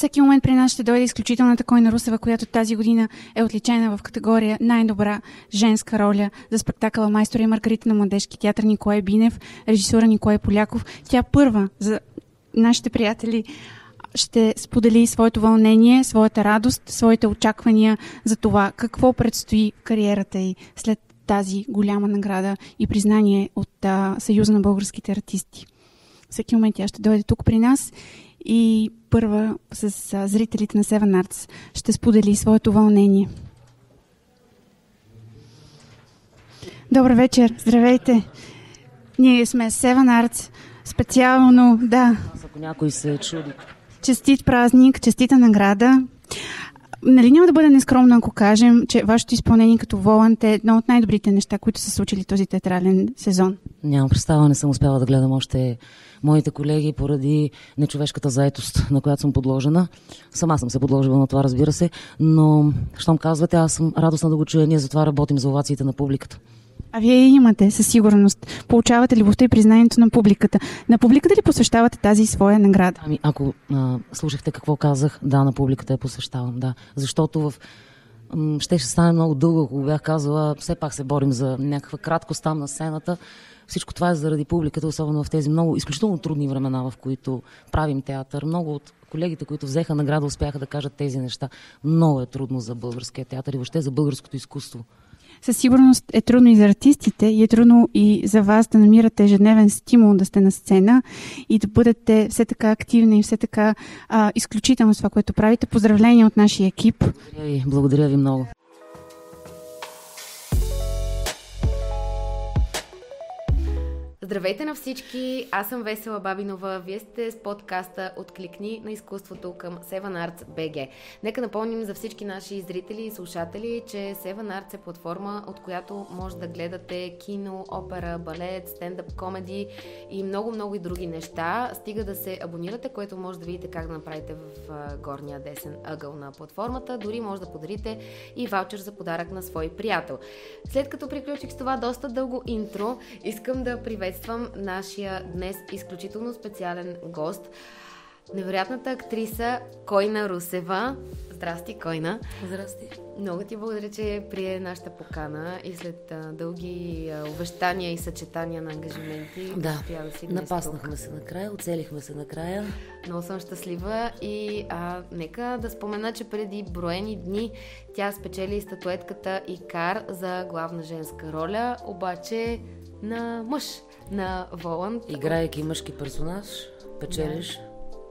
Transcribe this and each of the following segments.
Всеки момент при нас ще дойде изключителната Койна Русева, която тази година е отличена в категория най-добра женска роля за спектакъла Майстора и Маргарита на младежки театър Николай Бинев, режисура Николай Поляков. Тя първа за нашите приятели ще сподели своето вълнение, своята радост, своите очаквания за това какво предстои кариерата й след тази голяма награда и признание от а, Съюза на българските артисти. Всеки момент тя ще дойде тук при нас и първа с а, зрителите на Seven Arts ще сподели своето вълнение. Добър вечер, здравейте! Ние сме Seven Arts, специално, да. Ако някой се чуди. Честит празник, честита награда. Нали няма да бъде нескромно, ако кажем, че вашето изпълнение като волант е едно от най-добрите неща, които са случили този театрален сезон? Нямам представа, не съм успяла да гледам още моите колеги поради нечовешката заетост, на която съм подложена. Сама съм се подложила на това, разбира се, но щом казвате, аз съм радостна да го чуя. Ние затова работим за овациите на публиката. А вие имате със сигурност. Получавате любовта и признанието на публиката. На публиката ли посвещавате тази своя награда? Ами, ако а, слушахте какво казах, да, на публиката я посвещавам, да. Защото в ще ще стане много дълго, ако бях казала, все пак се борим за някаква краткост там на сцената. Всичко това е заради публиката, особено в тези много изключително трудни времена, в които правим театър. Много от колегите, които взеха награда, успяха да кажат тези неща. Много е трудно за българския театър и въобще за българското изкуство със сигурност е трудно и за артистите и е трудно и за вас да намирате ежедневен стимул да сте на сцена и да бъдете все така активни и все така а, изключително с това, което правите. Поздравления от нашия екип. Благодаря ви, благодаря ви много. Здравейте на всички! Аз съм Весела Бабинова. Вие сте с подкаста Откликни на изкуството към Seven Arts BG. Нека напомним за всички наши зрители и слушатели, че Seven Arts е платформа, от която може да гледате кино, опера, балет, стендъп комеди и много-много и други неща. Стига да се абонирате, което може да видите как да направите в горния десен ъгъл на платформата. Дори може да подарите и ваучер за подарък на свой приятел. След като приключих с това доста дълго интро, искам да приветствам приветствам нашия днес изключително специален гост, невероятната актриса Койна Русева. Здрасти, Койна. Здрасти. Много ти благодаря, че прие нашата покана и след а, дълги а, обещания и съчетания на ангажименти. Да, да си напаснахме се накрая, оцелихме се накрая. Много съм щастлива и а, нека да спомена, че преди броени дни тя спечели статуетката Икар за главна женска роля, обаче на мъж на Воланд. Играйки мъжки персонаж, печелиш да.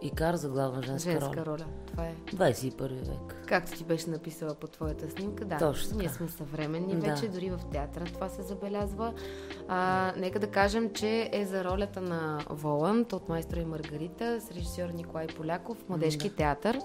и кар за главна женска, женска роля. роля. Това е. 21 век. Както ти беше написала по твоята снимка, да. Точно Ние сме съвременни да. вече, дори в театъра това се забелязва. А, нека да кажем, че е за ролята на Воланд от Майстра и Маргарита с режисьор Николай Поляков, младежки да. театър.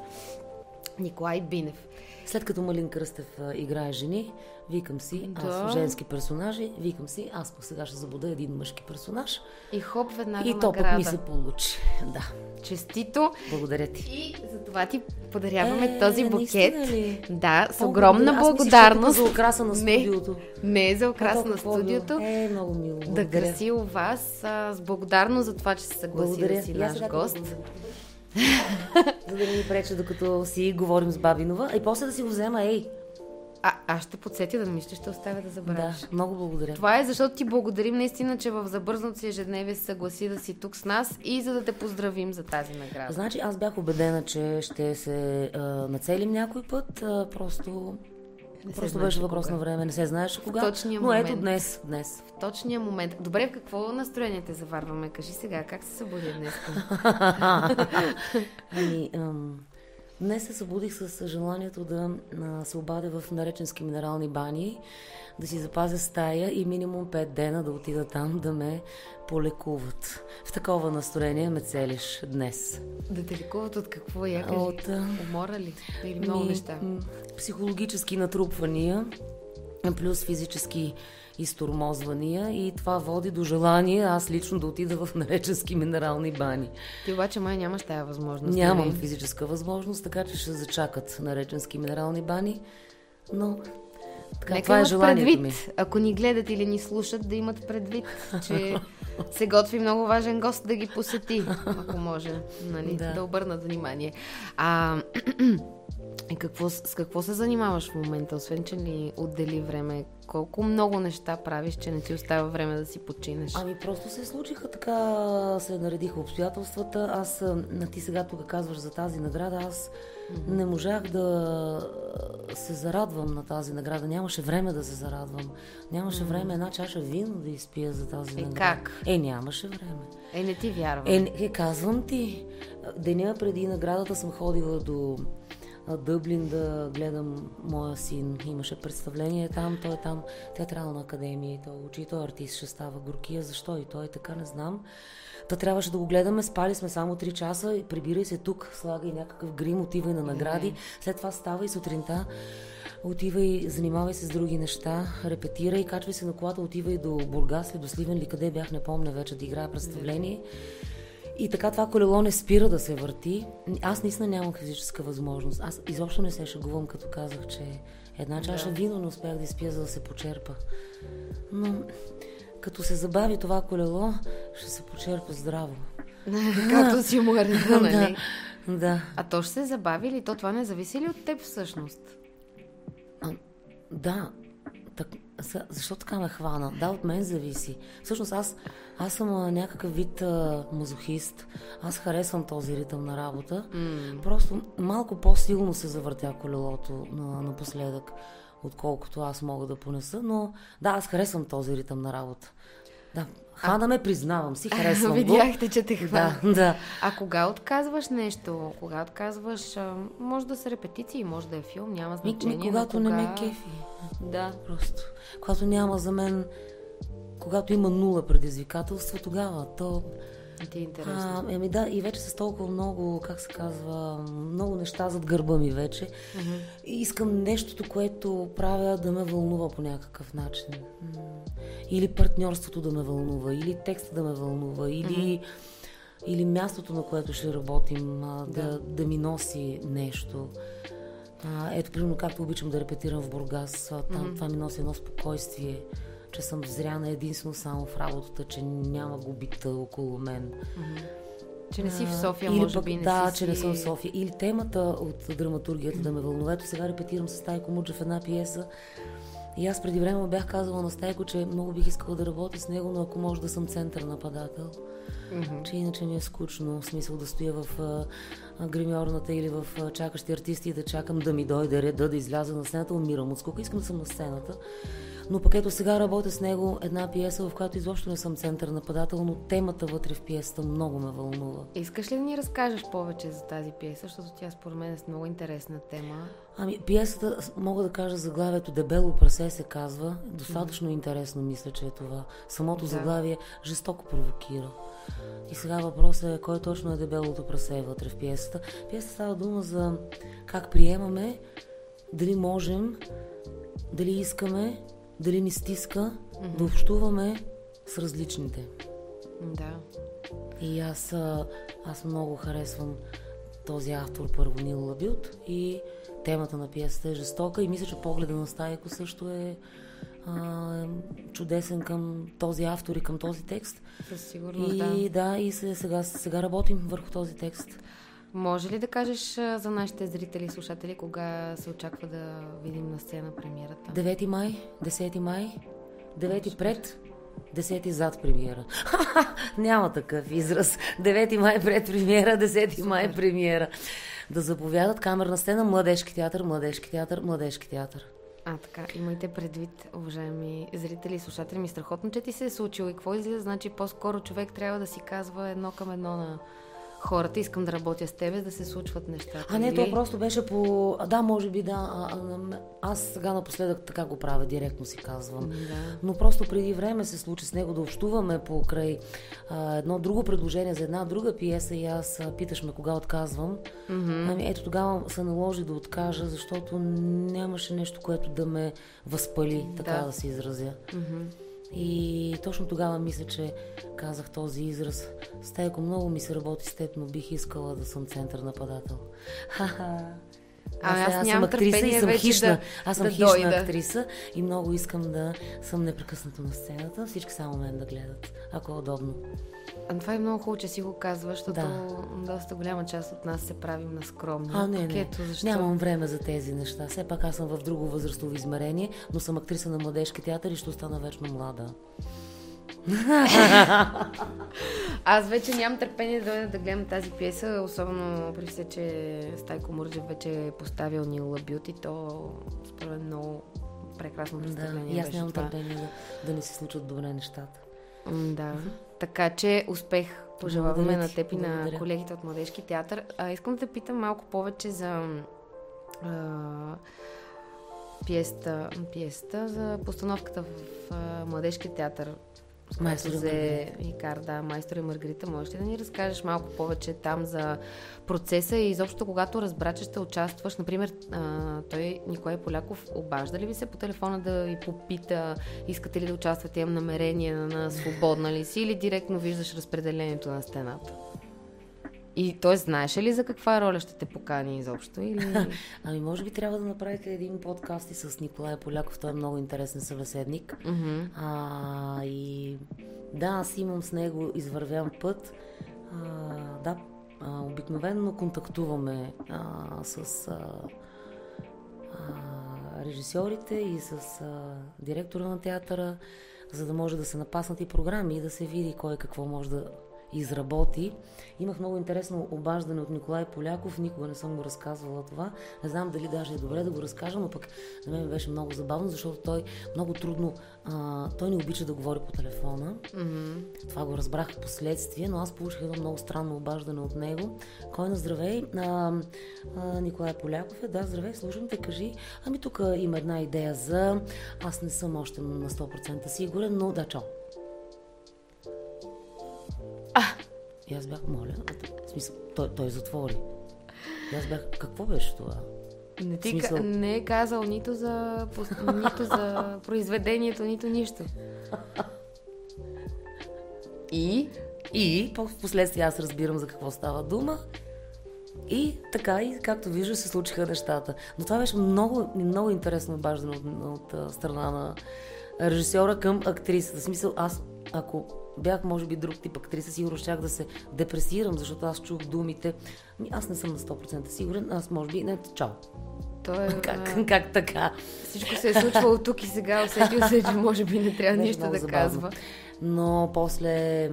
Николай Бинев. След като Малин Кръстев играе жени, викам си, да. аз женски персонажи, викам си, аз пък сега ще забуда един мъжки персонаж. И хоп, веднага И то пък ми се получи. Да. Честито. Благодаря ти. И за това ти подаряваме е, този букет. Ли? Да, с огромна О, благодарност. Аз за украса на студиото. Не, не е за украса на студиото. Е, много мило. Да краси у вас а, с благодарност за това, че се съгласи благодаря. да си наш гост. За да не ми преча, докато си говорим с Бабинова. И после да си го взема, ей. А, аз ще подсетя да мисля, ще оставя да забравиш. Да, много благодаря. Това е защото ти благодарим наистина, че в забързното си ежедневие се съгласи да си тук с нас и за да те поздравим за тази награда. Значи аз бях убедена, че ще се а, нацелим някой път, а, просто не Просто беше въпрос кога. на време, не се знаеш кога. В точния но момент. ето днес, днес. В точния момент. Добре, в какво настроение те заварваме? Кажи сега, как се събуди днес? ами, ам, Днес се събудих с желанието да се обадя в нареченски минерални бани, да си запазя стая и минимум 5 дена да отида там да ме полекуват. В такова настроение ме целиш днес. Да те лекуват от какво? Я кажи. От умора ли? Или много ми, неща? Психологически натрупвания, плюс физически изтормозвания и това води до желание аз лично да отида в нареченски минерални бани. Ти обаче май нямаш тая възможност. Нямам физическа възможност, така че ще зачакат нареченски минерални бани, но Така, Нека това е желанието предвид, ми. ако ни гледат или ни слушат, да имат предвид, че се готви много важен гост да ги посети, ако може, нали. Да. да обърнат внимание. А, и какво, с какво се занимаваш в момента, освен че ни отдели време? Колко много неща правиш, че не ти остава време да си починеш? Ами просто се случиха така, се наредиха обстоятелствата. Аз, на ти сега тук казваш за тази награда, аз не можах да се зарадвам на тази награда. Нямаше време да се зарадвам. Нямаше време една чаша вино да изпия за тази Е, награда. как? Е, нямаше време. Е, не ти вярвам. Е, е, казвам ти, деня преди наградата съм ходила до Дъблин да гледам моя син. Имаше представление там, той е там театрална академия, и той учи, той е артист, ще става горкия. Защо и той така, не знам. Та трябваше да го гледаме, спали сме само 3 часа, и прибирай се тук, слагай някакъв грим, отивай на награди. След това става и сутринта, отивай, занимавай се с други неща, репетирай, качвай се на колата, отивай до Бургас или до Сливен ли къде бях, не помня вече да играя представление. И така това колело не спира да се върти. Аз наистина нямах физическа възможност. Аз изобщо не се шегувам, като казах, че една чаша вино не успях да изпия, за да се почерпа. Но като се забави това колело, ще се почерпа здраво. Както си му е реда, нали? Да, да. А то ще се забави ли? То това не зависи ли от теб всъщност? А, да, защо така ме хвана? Да, от мен зависи. Всъщност аз, аз съм някакъв вид а, мазохист. Аз харесвам този ритъм на работа. М. Просто малко по-силно се завъртя колелото на, напоследък, отколкото аз мога да понеса. Но да, аз харесвам този ритъм на работа. Да, хвана ме, признавам си, харесвам го. Видяхте, че те хвана. Да, да. А кога отказваш нещо? Кога отказваш? Може да са репетиции, може да е филм, няма значение. ми, когато не ме кога- кефи. Да. Просто. Когато няма за мен, когато има нула предизвикателство, тогава то... Ти е интересно. А, еми да, и вече с толкова много, как се казва, много неща зад гърба ми вече. И искам нещото, което правя да ме вълнува по някакъв начин. Или партньорството да ме вълнува, или текста да ме вълнува, или, или мястото, на което ще работим, да, Да. да ми носи нещо. А, ето, примерно, както обичам да репетирам в Бургас, там това ми носи едно спокойствие, че съм взряна единствено само в работата, че няма губита около мен. Че не си в София, или може пък, би не да, си че не съм в София. Или темата от драматургията да ме вълнува. Ето сега репетирам с Тайко Муджев една пиеса. И аз преди време бях казала на Стайко, че много бих искала да работя с него, но ако може да съм център нападател. Че иначе ми е скучно, в смисъл да стоя в а, гримьорната или в а, чакащи артисти и да чакам да ми дойде реда да изляза на сцената, умирам от скука. Искам да съм на сцената. Но пък ето сега работя с него една пиеса, в която изобщо не съм център нападател, но темата вътре в пиесата много ме вълнува. Искаш ли да ни разкажеш повече за тази пиеса, защото тя според мен е с много интересна тема. Ами, пиесата, мога да кажа заглавието Дебело прасе се казва. Достатъчно интересно мисля, че е това. Самото Да. заглавие жестоко провокира. И сега въпросът е кой точно е дебелото прасе вътре в пиесата. Пиесата става дума за как приемаме, дали можем, дали искаме, дали ни стиска да общуваме с различните. Да. И аз, аз много харесвам този автор първо Нил Лабют и темата на пиесата е жестока и мисля, че погледа на Стайко също е а, чудесен към този автор и към този текст. Със сигурност, И да. да, и се, сега, сега работим върху този текст. Може ли да кажеш за нашите зрители и слушатели, кога се очаква да видим на сцена премиерата? 9 май, 10 май, 9 пред, 10 зад премиера. Няма такъв израз. 9 май пред премиера, 10 май премиера. Да заповядат камерна сцена, младежки театър, младежки театър, младежки театър. А, така, имайте предвид, уважаеми зрители и слушатели ми, страхотно, че ти се е случило и какво излиза, значи по-скоро човек трябва да си казва едно към едно на хората, искам да работя с тебе, да се случват нещата. А не, Или- то просто беше по... Да, може би да. А, а, аз сега напоследък така го правя, директно си казвам. Да. Но просто преди време се случи с него да общуваме покрай а, едно друго предложение за една друга пиеса и аз а, питаш ме кога отказвам. Ами ето тогава се наложи да откажа, защото нямаше нещо, което да ме възпали, така да, Да. се изразя. Мгм. И точно тогава мисля, че казах този израз. Стайко, много ми се работи с теб, но бих искала да съм център нападател. Ха-ха. А, аз, аз, аз съм актриса и съм хищна. Да, аз съм да хищна дойда. актриса и много искам да съм непрекъснато на сцената. Всички само мен да гледат, ако е удобно. А, това е много хубаво, че си го казваш, защото Да. доста голяма част от нас се правим на скромни. А, не, не. Ето, защо? Нямам време за тези неща. Все пак аз съм в друго възрастово измерение, но съм актриса на младежки театър и ще остана вечно млада. Аз вече нямам търпение да дойда да гледам тази пиеса, особено при все, че Стайко Мурджев вече е поставил Нила Бют и то според мен много прекрасно Да, представление и аз нямам търпение да, да не се случват добре нещата. М, Да. Така че успех пожелаваме на теб и на колегите от Младежки театър. А, искам да те питам малко повече за а, пиеста, пиеста, за постановката в а, Младежки театър. С която Майстор и взе Икар, да, и Маргарита. Можеш ли да ни разкажеш малко повече там за процеса и изобщо когато разбра, че ще участваш, например, а, той Николай Поляков обажда ли ви се по телефона да ви попита, искате ли да участвате, имам намерение на свободна ли си или директно виждаш разпределението на стената? И т.е. знаеш ли за каква роля ще те покани изобщо? Или... Ами, може би трябва да направите един подкаст и с Николай Поляков. Той е много интересен събеседник. Мгм. А, и да, аз имам с него извървян път. А, да, а, обикновено контактуваме а, с а, а, режисьорите и с а, директора на театъра, за да може да се напаснат и програми и да се види кой какво може да изработи. Имах много интересно обаждане от Николай Поляков, никога не съм го разказвала това. Не знам дали даже е добре да го разкажа, но пък за мен беше много забавно, защото той много трудно, а, той не обича да говори по телефона. Мгм. Това го разбрах в последствие, но аз получих едно много странно обаждане от него. Кой на здравей? А, а, Николай Поляков е, да, здравей, слушам те, кажи. Ами тук има една идея за... Аз не съм още на 100% сигурен, но да, чао. И аз бях, моля, в смисъл, той, той затвори. И аз бях, какво беше това? Не, ти, смисъл- не е казал нито за, нито за произведението, нито нищо. И? И в последствие аз разбирам за какво става дума. И така, и както виждаш, се случиха нещата. Но това беше много, много интересно обаждане от, от, а, страна на режисьора към актрисата. В смисъл, аз, ако бях, може би, друг тип актриса, сигурно щях да се депресирам, защото аз чух думите. Аз не съм на 100% сигурен, аз може би, не, чао. Той е, Как, как така? всичко се е случвало тук и сега. Усетил се, че може би не трябва нищо да забавно. казва. Но после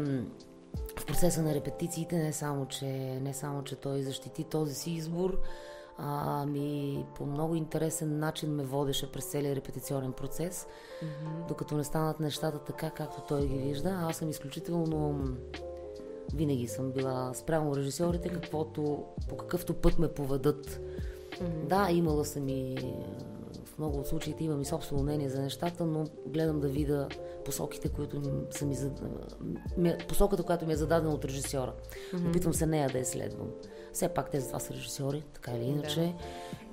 в процеса на репетициите не само, че, не само, че той защити този си избор, ами по много интересен начин ме водеше през целия репетиционен процес, докато не станат нещата така, както той ги вижда. Аз съм изключително винаги съм била спрямо режисьорите, каквото, по какъвто път ме поведат. Да, имала съм и много от случаите имам и собствено мнение за нещата, но гледам да видя посоките, които са ми, ме- посоката, която ми е зададена от режисьора. Опитвам се нея да я следвам. Все пак те за това са режисьори, така или иначе.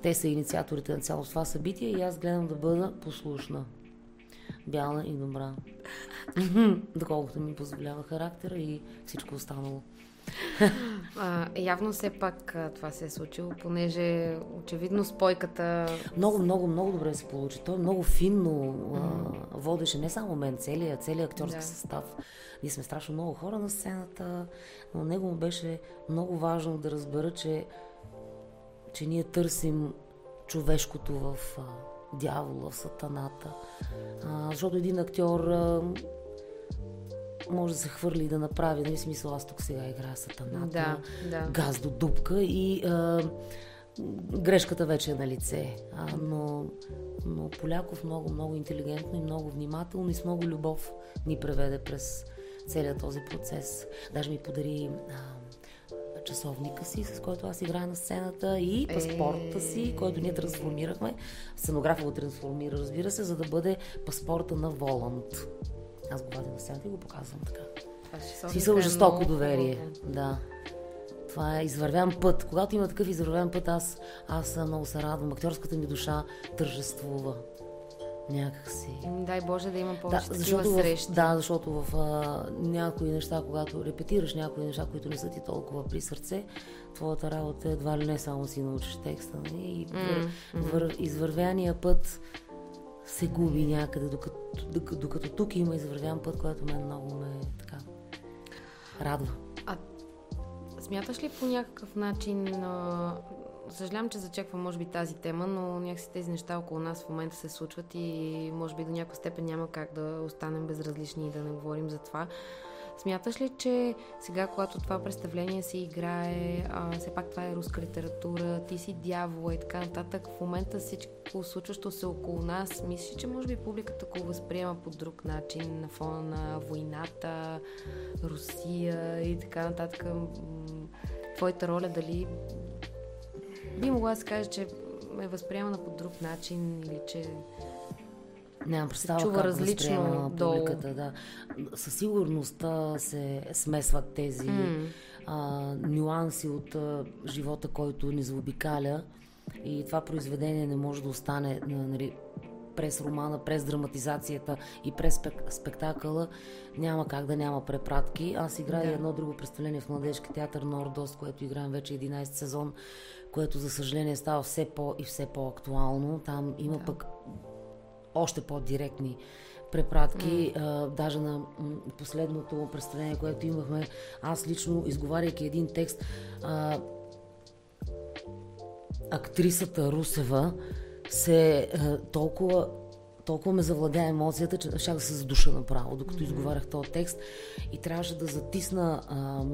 Те са инициаторите на цялото това събитие и аз гледам да бъда послушна. Бяла и добра. Доколкото ми позволява характера и всичко останало. А, явно все пак а, това се е случило, понеже очевидно спойката... Много, много, много добре се получи. Той много финно а, водеше не само мен, целият, целият актьорски Да. състав. Ние сме страшно много хора на сцената, но него му беше много важно да разбера, че, че ние търсим човешкото в а, дявола, в сатаната. А, защото един актьор а, може да се хвърли и да направи, нали, смисъл аз тук сега играя сатаната Да, да. газ до дупка и а, грешката вече е на лице. А, но, но Поляков много, много интелигентно и много внимателно и с много любов ни преведе през целият този процес. Даже ми подари а, часовника си, с който аз играя на сцената и паспорта си, който ние трансформирахме. Сценографа го трансформира, разбира се, за да бъде паспорта на Воланд. Аз го вадя на сцената и го показвам така. В смисъл жестоко доверие. Да. Това е извървян път. Когато има такъв извървян път, аз, аз много се радвам. Актьорската ми душа тържествува. някакси. Дай Боже да има повече да, защото срещи. В, да, защото в а, някои неща, когато репетираш някои неща, които не са ти толкова при сърце, твоята работа едва ли не само си научиш текста. Не? Нали? И вър, mm-hmm. вър, извървяния път се губи някъде, докато, докато, докато тук има извървян път, който мен много ме така радва. А смяташ ли по някакъв начин а, съжалявам, че зачеквам, може би, тази тема, но някакси тези неща около нас в момента се случват и може би до някаква степен няма как да останем безразлични и да не говорим за това. Смяташ ли, че сега, когато това представление се играе, а, все пак това е руска литература, ти си дявола и така нататък, в момента всичко случващо се около нас, мислиш, че може би публиката го възприема по друг начин на фона на войната, Русия и така нататък? Твоята роля дали би могла да се каже, че е възприемана по друг начин или че Нямам представа чува как различно публиката. Да. Със сигурност се смесват тези mm. а, нюанси от а, живота, който ни заобикаля и това произведение не може да остане нали, през романа, през драматизацията и през спек, спектакъла няма как да няма препратки. Аз играя да. едно друго представление в Младежки театър Нордост, което играем вече 11 сезон което за съжаление става все по- и все по-актуално. Там има да. пък още по-директни препратки. Mm. А, даже на последното представление, което имахме, аз лично, изговаряйки един текст, а, актрисата Русева се а, толкова толкова ме завладя емоцията, че ще да се задуша направо, докато mm-hmm. изговарях този текст и трябваше да затисна а,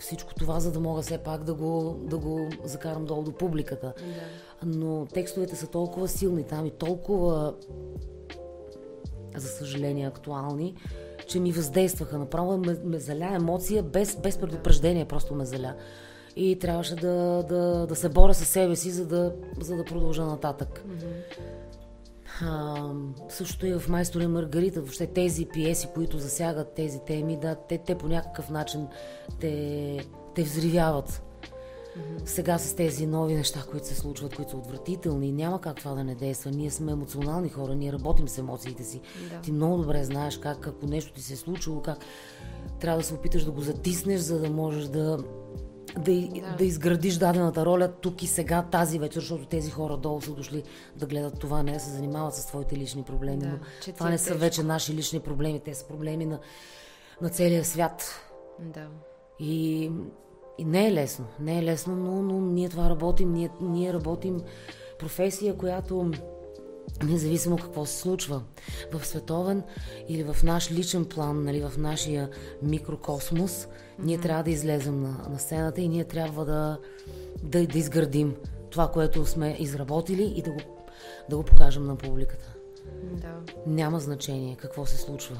всичко това, за да мога все пак да го, да го закарам долу до публиката. Да. Но текстовете са толкова силни там и толкова, за съжаление, актуални, че ми въздействаха. Направо ме, ме заля емоция без, без предупреждение, просто ме заля. И трябваше да, да, да се боря със себе си, за да, за да продължа нататък. Mm-hmm. А, същото и в Майстор и Маргарита, въобще тези пиеси, които засягат тези теми, да, те, те по някакъв начин те, те взривяват. Mm-hmm. Сега с тези нови неща, които се случват, които са отвратителни, няма как това да не действа. Ние сме емоционални хора, ние работим с емоциите си. Да. Ти много добре знаеш как, ако нещо ти се е случило, как трябва да се опиташ да го затиснеш, за да можеш да да, да. да изградиш дадената роля тук и сега, тази вечер, защото тези хора долу са дошли да гледат това, не да се занимават с твоите лични проблеми. Да, но това не са тежко. вече наши лични проблеми, те са проблеми на, на целия свят. Да. И, и не е лесно, не е лесно, но, но ние това работим, ние, ние работим професия, която независимо какво се случва в световен или в наш личен план, нали, в нашия микрокосмос, mm-hmm. ние трябва да излезем на, на сцената и ние трябва да, да, да изградим това, което сме изработили и да го, да го покажем на публиката. Да. Няма значение какво се случва.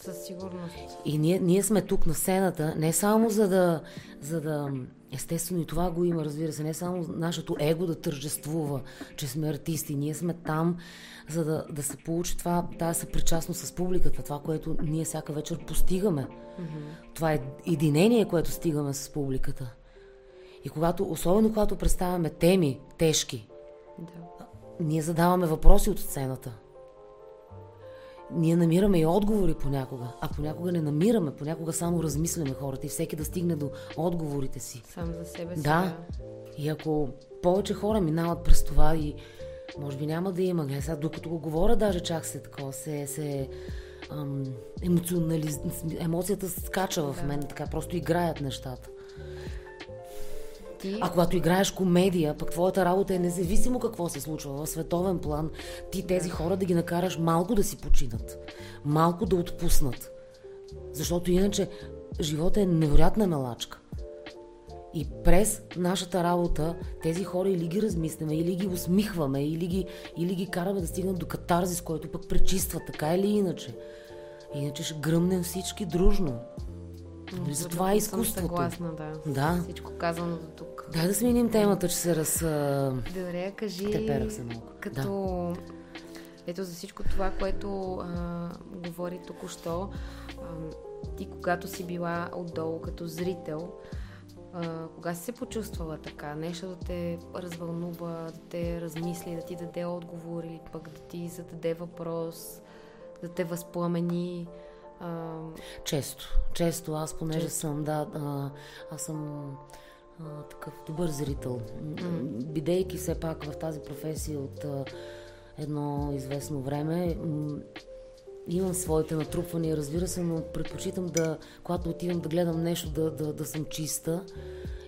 Със сигурност. И ние, ние сме тук на сцената не само за да, за да Естествено и това го има, разбира се, не само нашето его да тържествува, че сме артисти. Ние сме там, за да, да се получи това, тази съпричастност с публиката, това, което ние всяка вечер постигаме. Mm-hmm. Това е единение, което стигаме с публиката. И когато, особено когато представяме теми тежки, да. ние задаваме въпроси от сцената ние намираме и отговори понякога, а понякога не намираме, понякога само размисляме хората и всеки да стигне до отговорите си. Сам за себе си. Да. И ако повече хора минават през това и може би няма да има, гледа, сега, докато го говоря, даже чак се такова, се, се ам, емоционализ... емоцията скача в мен, така просто играят нещата ти... А когато играеш комедия, пък твоята работа е независимо какво се случва в световен план, ти тези хора да ги накараш малко да си починат, малко да отпуснат. Защото иначе живота е невероятна мелачка. И през нашата работа тези хора или ги размисляме, или ги усмихваме, или ги, или ги караме да стигнат до катарзис, който пък пречиства, така или иначе. Иначе ще гръмнем всички дружно. Нали, за това е изкуството. Съгласна, да. да. Всичко казано до тук. Дай да сменим темата, че се раз... Добре, кажи... Теперах се малко. Като... Да. Ето за всичко това, което а, говори току-що, а, ти когато си била отдолу като зрител, А, кога си се почувствала така? Нещо да те развълнува, да те размисли, да ти даде отговор или пък да ти зададе въпрос, да те възпламени? А... Често. Често. Аз понеже често. съм, да, а, аз съм а, такъв добър зрител. Бидейки все пак в тази професия от а, едно известно време, м- имам своите натрупвания, разбира се, но предпочитам да, когато отивам да гледам нещо, да, да, да съм чиста.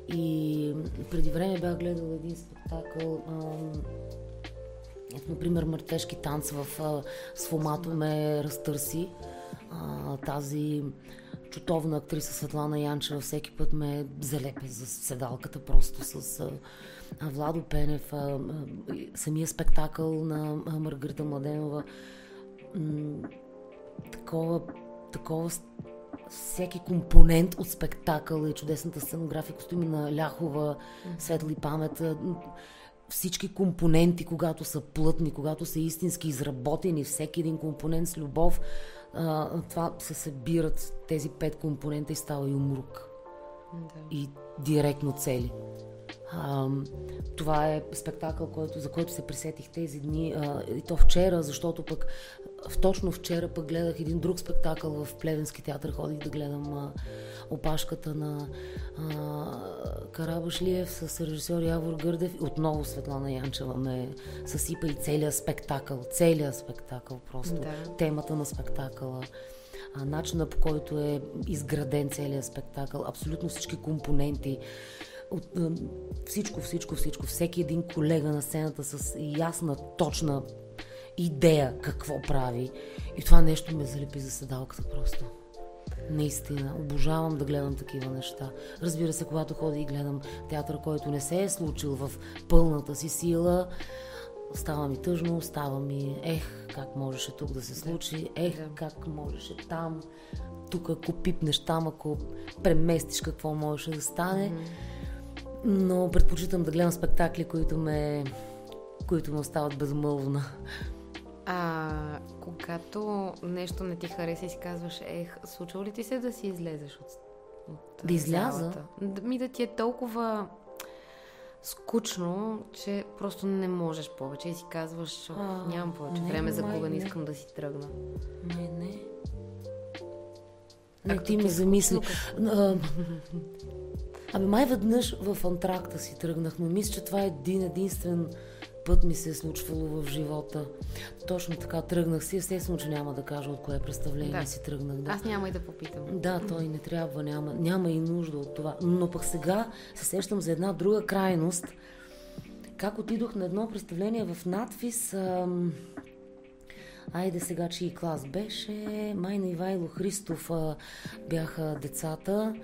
И преди време бях гледала един спектакъл, а, ето, например, Мъртешки танц в а, Сфомато ме разтърси. А, тази чутовна актриса Светлана Янчева всеки път ме залепя за седалката просто с а, Владо Пенев, а, а, самия спектакъл на а, Маргарита Младенова. М- такова, такова всеки компонент от спектакъл и чудесната сценография, костюми на Ляхова, Светли памет, всички компоненти, когато са плътни, когато са истински изработени, всеки един компонент с любов, това се събират тези пет компонента и става и умрук. Да. И директно цели. А, това е спектакъл, който, за който се присетих тези дни. А, и то вчера, защото пък точно вчера пък гледах един друг спектакъл в Плевенски театър. Ходих да гледам а, опашката на а, Карабашлиев с режисьор Явор Гърдев. Отново Светлана Янчева ме съсипа и целият спектакъл. Целият спектакъл просто. Да. Темата на спектакъла начина по който е изграден целият спектакъл, абсолютно всички компоненти, от, всичко, всичко, всичко. Всеки един колега на сцената с ясна, точна идея какво прави. И това нещо ме залепи за седалката просто. Наистина, обожавам да гледам такива неща. Разбира се, когато ходя и гледам театър, който не се е случил в пълната си сила, става ми тъжно, става ми ех, как можеше тук да се случи, ех, как можеше там, тук ако пипнеш там, ако преместиш какво можеше да стане. Mm-hmm но предпочитам да гледам спектакли, които ме, които ме остават безмълвна. А когато нещо не ти хареса и си казваш, ех, случва ли ти се да си излезеш от, от Да изляза? Да, ми да ти е толкова скучно, че просто не можеш повече и си казваш, а, нямам повече не, време за губа, не искам да си тръгна. Не, не. Не, ти ми замисли. Ами май веднъж в антракта си тръгнах, но мисля, че това е един единствен път ми се е случвало в живота. Точно така тръгнах си. Естествено, че няма да кажа от кое представление да. си тръгнах. Да. Аз няма и да попитам. Да, той не трябва, няма, няма и нужда от това. Но пък сега се сещам за една друга крайност. Как отидох на едно представление в надфис. Ам... Айде сега, чий клас беше. Майна Ивайло Христов а, бяха децата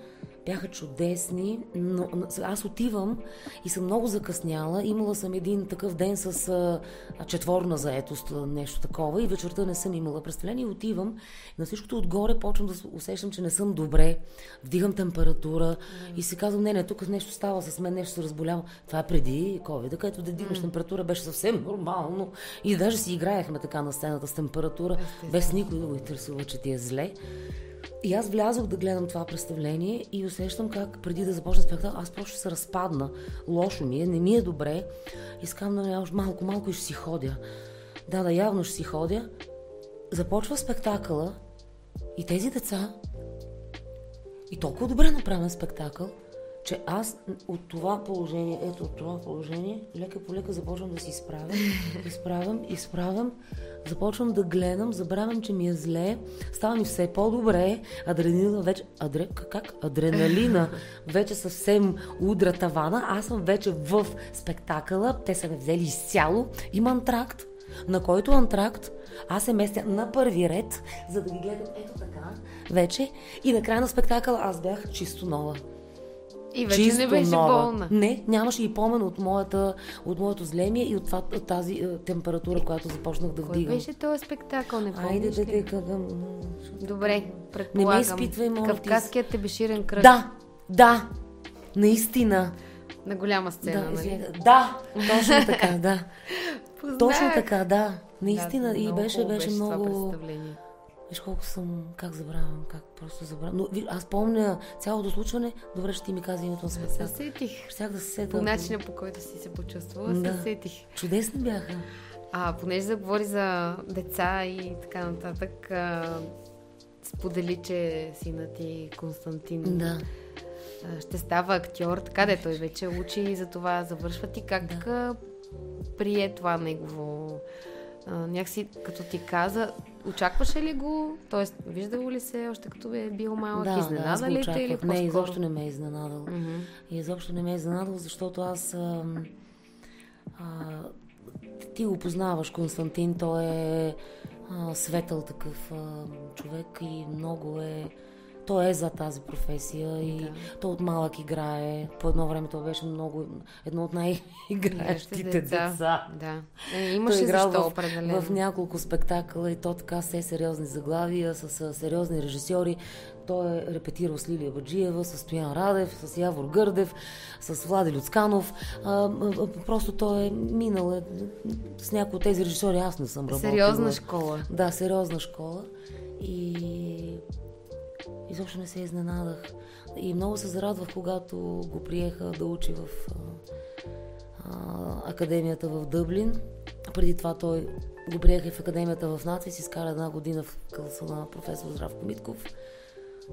бяха чудесни, но аз отивам и съм много закъсняла. Имала съм един такъв ден с а, четворна заетост, нещо такова и вечерта не съм имала представление. Отивам на всичкото отгоре почвам да усещам, че не съм добре, вдигам температура mm. и си казвам, не, не, тук нещо става с мен, нещо се разболявам. Това е преди COVID, където да дигнеш mm. температура беше съвсем нормално и даже си играехме така на сцената с температура, без никой да го интересува, че ти е зле. И аз влязох да гледам това представление и усещам как преди да започна спектакъл, аз просто се разпадна. Лошо ми е, не ми е добре. Искам да още малко, малко и ще си ходя. Да, да, явно ще си ходя. Започва спектакъла и тези деца и толкова добре направен спектакъл, че аз от това положение, ето от това положение, лека по лека започвам да си изправям, изправям, изправям, започвам да гледам, забравям, че ми е зле, става ми все по-добре, адреналина вече, адре, как? Адреналина вече съвсем удра тавана, аз съм вече в спектакъла, те са ме взели изцяло, има антракт, на който антракт аз се местя на първи ред, за да ги гледам ето така вече и на края на спектакъла аз бях чисто нова. И вече Чисто не беше нова. болна. Не, нямаше и помен от, моята, от моето злемие и от, това, от тази е, температура, която започнах да вдигам. Кой беше този спектакъл? Не помниш Айде да те къгам. Добре, предполагам. Не ме изпитвай, моля Кавказският тебеширен кръг. Да, да, наистина. На голяма сцена, да, нали? Да, точно така, да. Познах. Точно така, да. Наистина. Да, и беше, беше много... Виж колко съм, как забравям, как просто забравям. Но виж, аз помня цялото случване, добре ще ти ми каза името на Се спектакъл. сетих. Щях да се сета. По начина по който си се почувствала, Да. се сетих. Чудесни бяха. А, понеже заговори за деца и така нататък, а, сподели, че синът ти Константин Да. а, ще става актьор, така де той вече учи и за това завършва ти. Как Да. прие това негово а, някакси, като ти каза, очакваше ли го? Тоест, виждало ли се още като е бил малък? Да, да, Изненада го ли те или? Не, изобщо не ме е изненадал. И изобщо не ме е изненадал, защото аз... А, а, ти го познаваш, Константин, той е а, светъл такъв а, човек и много е... Той е за тази професия и Да. той от малък играе. По едно време той беше много... Едно от най-играещите деца. деца. Да. Е, Той имаше е играл защо в, определено. в няколко спектакъла и то така все сериозни заглавия, с, с сериозни режисьори. Той е репетирал с Лилия Баджиева, с Стоян Радев, с Явор Гърдев, с Влади Люцканов. А, а, просто той е минал е, с някои от тези режисьори. Аз не съм работила. Сериозна школа. Да, сериозна школа. И изобщо не се изненадах. И много се зарадвах, когато го приеха да учи в а, академията в Дъблин. Преди това той го приеха и в академията в НАЦИС, изкара една година в класа на професор Здравко Митков.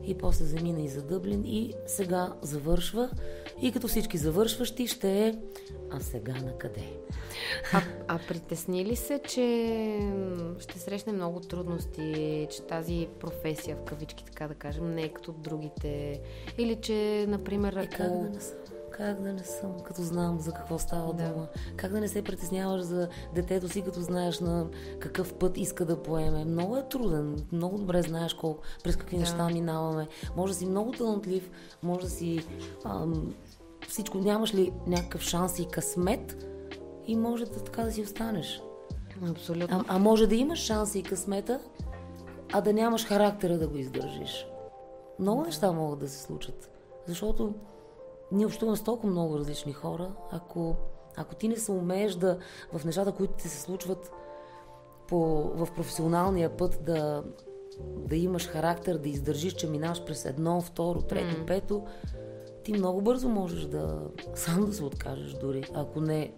И после замина и за Дъблин и сега завършва. И като всички завършващи ще е А сега на къде? А, а притесни ли се, че ще срещне много трудности, че тази професия, в кавички така да кажем, не е като другите? Или че, например, Е, ако... как да? Как да не съм, като знам за какво става Да. дума? Как да не се притесняваш за детето си, като знаеш на какъв път иска да поеме? Много е труден, много добре знаеш колко, през какви Да. неща минаваме. Може да си много талантлив, може да си ам, всичко, нямаш ли някакъв шанс и късмет и може да така да си останеш. Абсолютно. А, а може да имаш шанса и късмета, а да нямаш характера да го издържиш. Много неща могат да се случат. Защото ние общуваме с толкова много различни хора. Ако, ако ти не се умееш да в нещата, които ти се случват по, в професионалния път да, да имаш характер, да издържиш, че минаваш през едно, второ, трето, М. пето, ти много бързо можеш да сам да се откажеш дори. Ако не,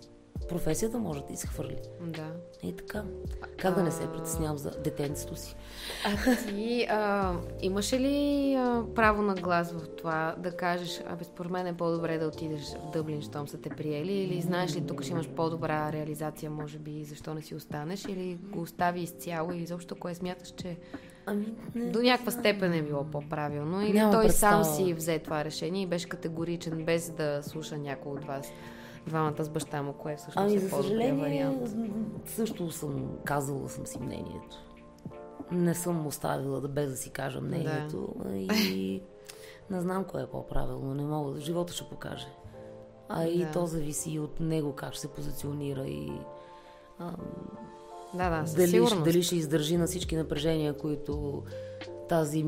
професията може да изхвърли. Да. И така. Как да не се А. притеснявам за детенцето си? А ти а, имаше ли а, право на глас в това да кажеш, абе според мен е по-добре да отидеш в Дъблин, щом са те приели, или знаеш ли тук ще имаш по-добра реализация, може би, защо не си останеш, или го остави изцяло и изобщо кое смяташ, че Ами, не. до някаква степен е било по-правилно, или Няма той сам представа. си взе това решение и беше категоричен, без да слуша някой от вас, двамата с баща му, кое всъщност Ами, е за съжаление, вариант. също съм казала съм си мнението. Не съм оставила да без да си кажа мнението. И не знам кое е по-правилно. Не мога. Живота ще покаже. А и Да. то зависи и от него как ще се позиционира и а, Да, да, дали, дали ще издържи на всички напрежения, които тази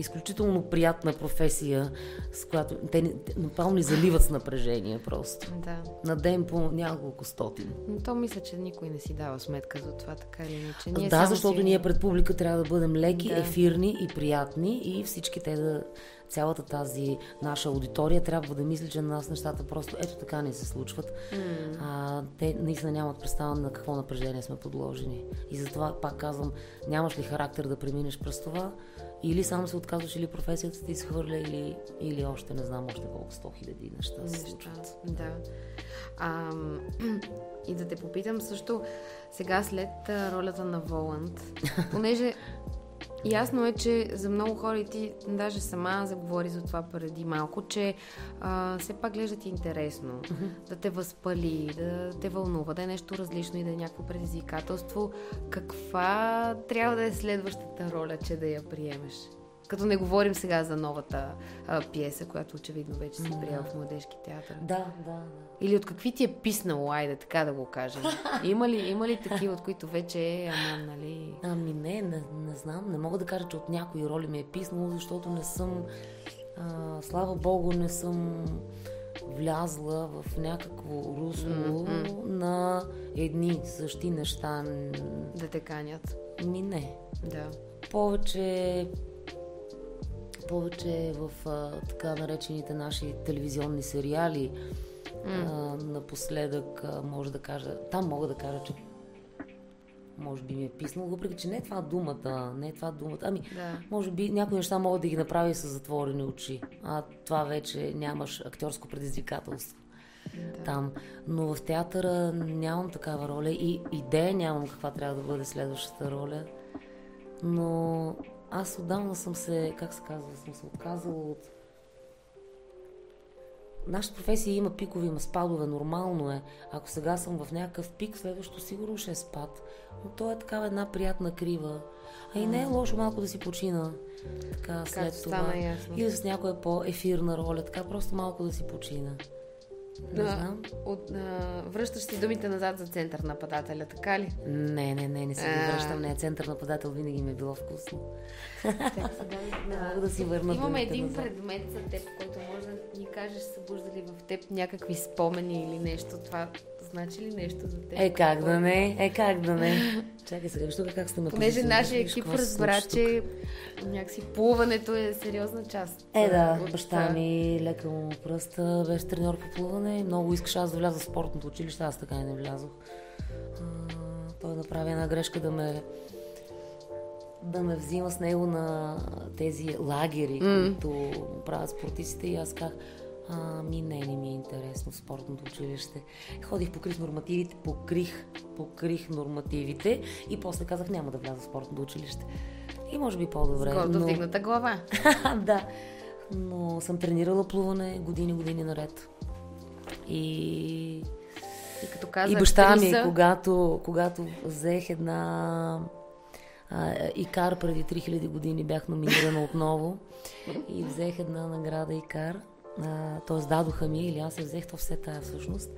изключително приятна професия, с която те, направо ни заливат с напрежение просто. Да. На ден по няколко стотин. Но то мисля, че никой не си дава сметка за това, така или иначе. Ние да, защото си... ние пред публика трябва да бъдем леки, Да. ефирни и приятни и всички те да цялата тази наша аудитория трябва да мисли, че на нас нещата просто ето така не се случват. М, А, те наистина нямат представа на какво напрежение сме подложени. И затова пак казвам, нямаш ли характер да преминеш през това, или само се отказваш, или професията ти изхвърля, или, или още не знам, още колко сто хиляди неща се случват. Да. А, и да те попитам също, сега след ролята на Воланд, понеже ясно е, че за много хора и ти даже сама заговори за това преди малко, че а, все пак гледат интересно, да те възпали, да те вълнува, да е нещо различно и да е някакво предизвикателство. Каква трябва да е следващата роля, че да я приемеш? Като не говорим сега за новата а, пиеса, която очевидно вече си приел в Младежки театър. Да, да, да. Или от какви ти е писнало, айде така да го кажем. Има ли, има ли такива, от които вече е, ама, нали... Ами не, не, не знам. Не мога да кажа, че от някои роли ми е писнало, защото не съм, а, слава богу, не съм влязла в някакво русло Мгм. на едни същи неща. Да те канят. Ми не. Да. повече повече в а, така наречените наши телевизионни сериали. Mm. А, напоследък а, може да кажа, там мога да кажа, че може би ми е писнал, въпреки че не е това думата, не е това думата. Ами, да. може би някои неща могат да ги направи с затворени очи, а това вече нямаш актьорско предизвикателство. Да. Там. Но в театъра нямам такава роля и идея нямам каква трябва да бъде следващата роля. Но аз отдавна съм се, как се казва, съм се отказала от... Нашата професия има пикови, има спадове, нормално е. Ако сега съм в някакъв пик, следващото сигурно ще е спад. Но то е такава една приятна крива. А и не е лошо малко да си почина. Така, след това. Или с някоя по-ефирна роля. Така просто малко да си почина. Знам. От, а, връщаш си думите назад за център нападателя, така ли? Не, не, не, не се ги връщам. Не, център нападател винаги ми е било вкусно. Чакай сега да си върна Имаме един назад. предмет за теб, който може да ни кажеш, събуждали в теб някакви спомени или нещо. Това значи ли нещо за теб? Е, как да не? Е, как да не? Чакай сега, виж как сте ме Понеже нашия екип разбра, че някакси плуването е сериозна част. Е, да, от... баща ми лека му пръста, беше треньор по плуване. Много искаш аз да вляза в спортното училище, аз така и не влязох. той направи една грешка да ме да ме взима с него на тези лагери, mm. които правят спортистите и аз казах, Ами не, не ми е интересно спортното училище. Ходих, покрих нормативите, покрих, покрих нормативите и после казах няма да вляза в спортното училище. И може би по-добре. С гордо но... вдигната глава. да. Но съм тренирала плуване години, години наред. И... И като казах, и баща ми, са... когато, когато взех една а, Икар преди 3000 години бях номинирана отново и взех една награда Икар т.е. дадоха ми или аз взех то все тая всъщност.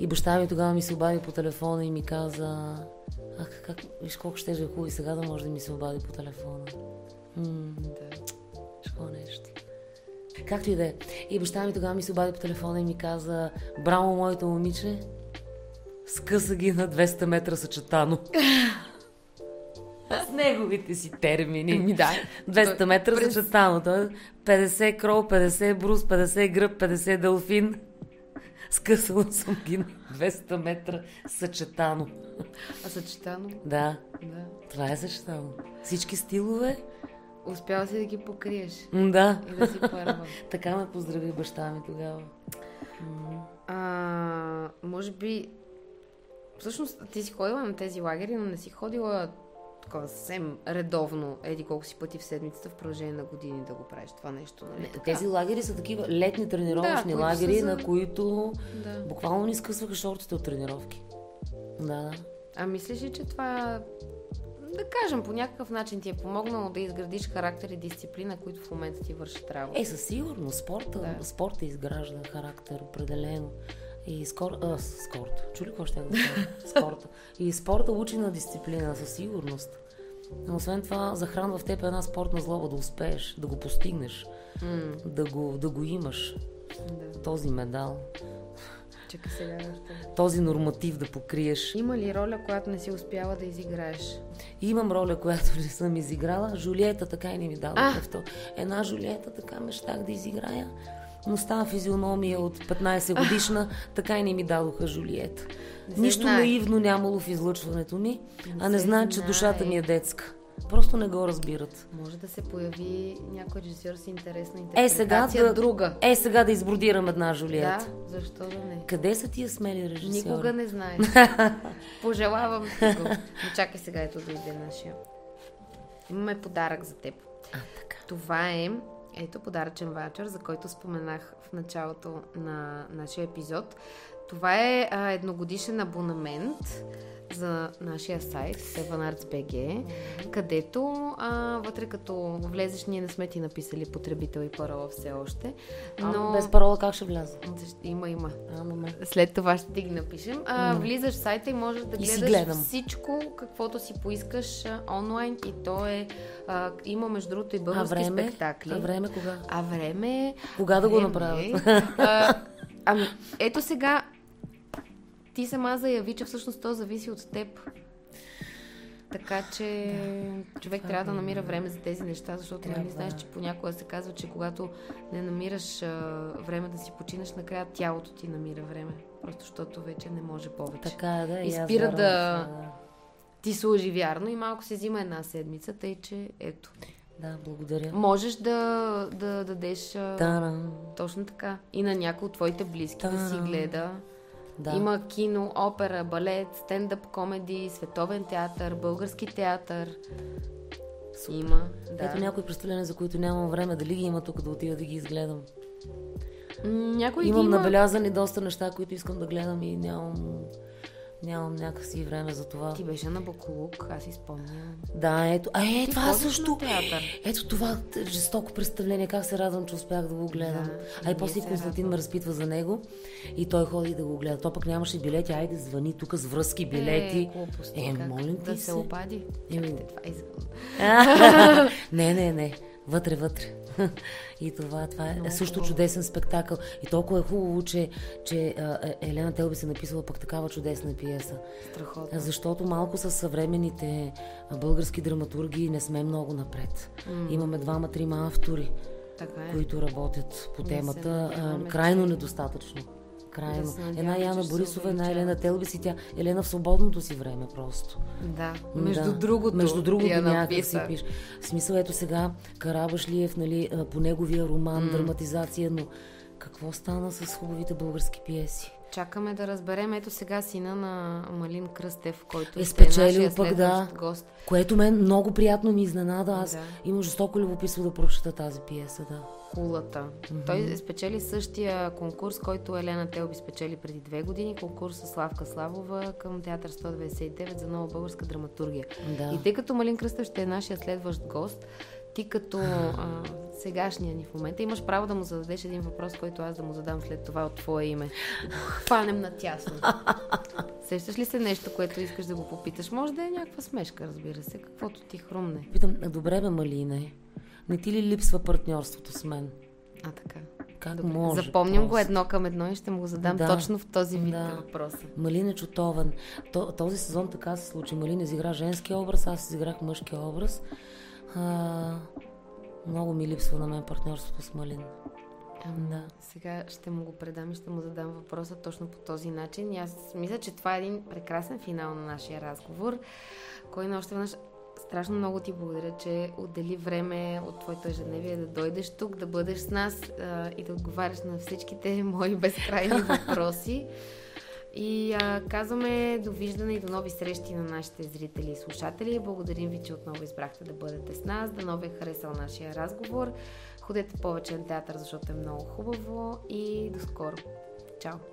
И баща ми тогава ми се обади по телефона и ми каза, ах, как, виж колко ще е хубаво и сега да може да ми се обади по телефона. М- да. Какво нещо. Както и да е. И баща ми тогава ми се обади по телефона и ми каза, браво, моето момиче, скъса ги на 200 метра съчетано. неговите си термини. Ми да. 200 метра през... съчетано. 50 крол, 50 брус, 50 гръб, 50 делфин. Скъсала съм ги на 200 метра съчетано. А съчетано? Да. да. Това е съчетано. Всички стилове. Успяла си да ги покриеш. Да. И да си първа. така ме поздрави баща ми тогава. А, може би Всъщност, ти си ходила на тези лагери, но не си ходила такова съвсем редовно, еди колко си пъти в седмицата в продължение на години да го правиш това нещо. Нали? Не, тези лагери са такива летни тренировъчни да, лагери, за... на които да. буквално ни скъсваха шортите от тренировки. Да, да. А мислиш ли, че това да кажем, по някакъв начин ти е помогнало да изградиш характер и дисциплина, които в момента ти вършат работа. Е, със сигурност. Спорта, да. спорта изгражда характер, определено. И скор... а, скорта. Чули какво ще да кажа? И спорта учи на дисциплина, със сигурност. Но освен това, захранва в теб една спортна злоба да успееш, да го постигнеш, mm. да, го, да го имаш. Да. Този медал. Чакай сега. Този норматив да покриеш. Има ли роля, която не си успяла да изиграеш? Имам роля, която не съм изиграла. Жулиета така и не ми дава. Една Жулиета така мечтах да изиграя но стана физиономия от 15 годишна, така и не ми дадоха Жулиет. Нищо знае. наивно нямало в излъчването ми, не а не знаят, че душата ми е детска. Просто не го разбират. Може да се появи някой режисьор с интересна интерпретация, е, сега да, друга. Е, сега да избродирам една Жулиет. Да, защо да не? Къде са тия смели режисьори? Никога не знаеш. Пожелавам ти го. Но чакай сега, ето дойде нашия. Имаме подарък за теб. А, така. Това е ето подаръчен ваучер, за който споменах в началото на нашия епизод. Това е а, едногодишен абонамент за нашия сайт sevenarts.bg, където а, вътре като влезеш, ние не сме ти написали потребител и парола все още. Но... А, без парола как ще вляза? Има, има. А, момент. След това ще ти ги напишем. А. Влизаш в сайта и можеш да гледаш всичко, каквото си поискаш а, онлайн и то е а, има между другото и български а време? спектакли. А време кога? А време... Кога да време, го направят? А, ами, ето сега ти сама заяви, че всъщност то зависи от теб. Така че да. човек трябва да намира време за тези неща, защото нали знаеш, че понякога се казва, че когато не намираш а, време да си починеш, накрая тялото ти намира време. Просто защото вече не може повече. Така е, да. И спира да, да ти служи вярно и малко се взима една седмица, тъй че ето. Да, благодаря. Можеш да, да дадеш да, точно така. И на някой от твоите близки да, да си гледа. Да. Има кино, опера, балет, стендъп комеди, световен театър, български театър. Супер. Има. Да. Ето някои представления, за които нямам време, дали ги има тук да отида да ги изгледам. Някой Имам има... набелязани доста неща, които искам да гледам и нямам нямам някакси време за това. Ти беше на Бакулук, аз си спомням. Да, ето. А е, Ти това също. Ето това жестоко представление. Как се радвам, че успях да го гледам. Да, а и после Константин ме разпитва за него и той ходи да го гледа. То пък нямаше билети. Айде, звъни тук с връзки, билети. Е, е молим ти да се. обади. Е, не, не, не. Вътре, вътре. и това, това е Много също хубаво. чудесен спектакъл. И толкова е хубаво, че, че а, е, Елена Телби се написала пък такава чудесна пиеса. Страхотно. Защото малко с съвременните български драматурги не сме много напред. Mm. Имаме двама-трима автори, така е. които работят по темата. А, крайно недостатъчно крайно. Да една Яна Борисова, една Елена Телбис и тя Елена в свободното си време просто. Да, между да. другото. Между другото някак си пише. В смисъл, ето сега Карабашлиев, нали, по неговия роман, mm. драматизация, но какво стана с хубавите български пиеси? Чакаме да разберем. Ето сега сина на Малин Кръстев, който е спечелил пък, да. Гост. Което мен много приятно ми изненада. Аз да. имам жестоко любопитство да прочета тази пиеса, да. Кулата. Mm-hmm. Той спечели същия конкурс, който Елена Телби спечели преди две години. Конкурс с Славка Славова към Театър 129 за нова българска драматургия. Да. И тъй като Малин Кръстев ще е нашия следващ гост, ти като а, сегашния ни в момента имаш право да му зададеш един въпрос, който аз да му задам след това от твое име. Хванем на тясно. Сещаш ли се нещо, което искаш да го попиташ? Може да е някаква смешка, разбира се, каквото ти хрумне. Питам, добре бе, Малине, не ти ли липсва партньорството с мен? А, така. Как Добре. може? Запомням просто. го едно към едно и ще му го задам да, точно в този вид да. въпроса. Малина Чутовен. този сезон така се случи. Малина изигра женски образ, аз изиграх мъжки образ. А, много ми липсва на мен партньорството с Малин. Да. Сега ще му го предам и ще му задам въпроса точно по този начин. И аз мисля, че това е един прекрасен финал на нашия разговор. Кой на още веднъж страшно много ти благодаря, че отдели време от твоето ежедневие да дойдеш тук, да бъдеш с нас а, и да отговаряш на всичките мои безкрайни въпроси. И а, казваме довиждане и до нови срещи на нашите зрители и слушатели. Благодарим ви, че отново избрахте да бъдете с нас. Да нови е харесал нашия разговор. Ходете повече на театър, защото е много хубаво и до скоро. Чао!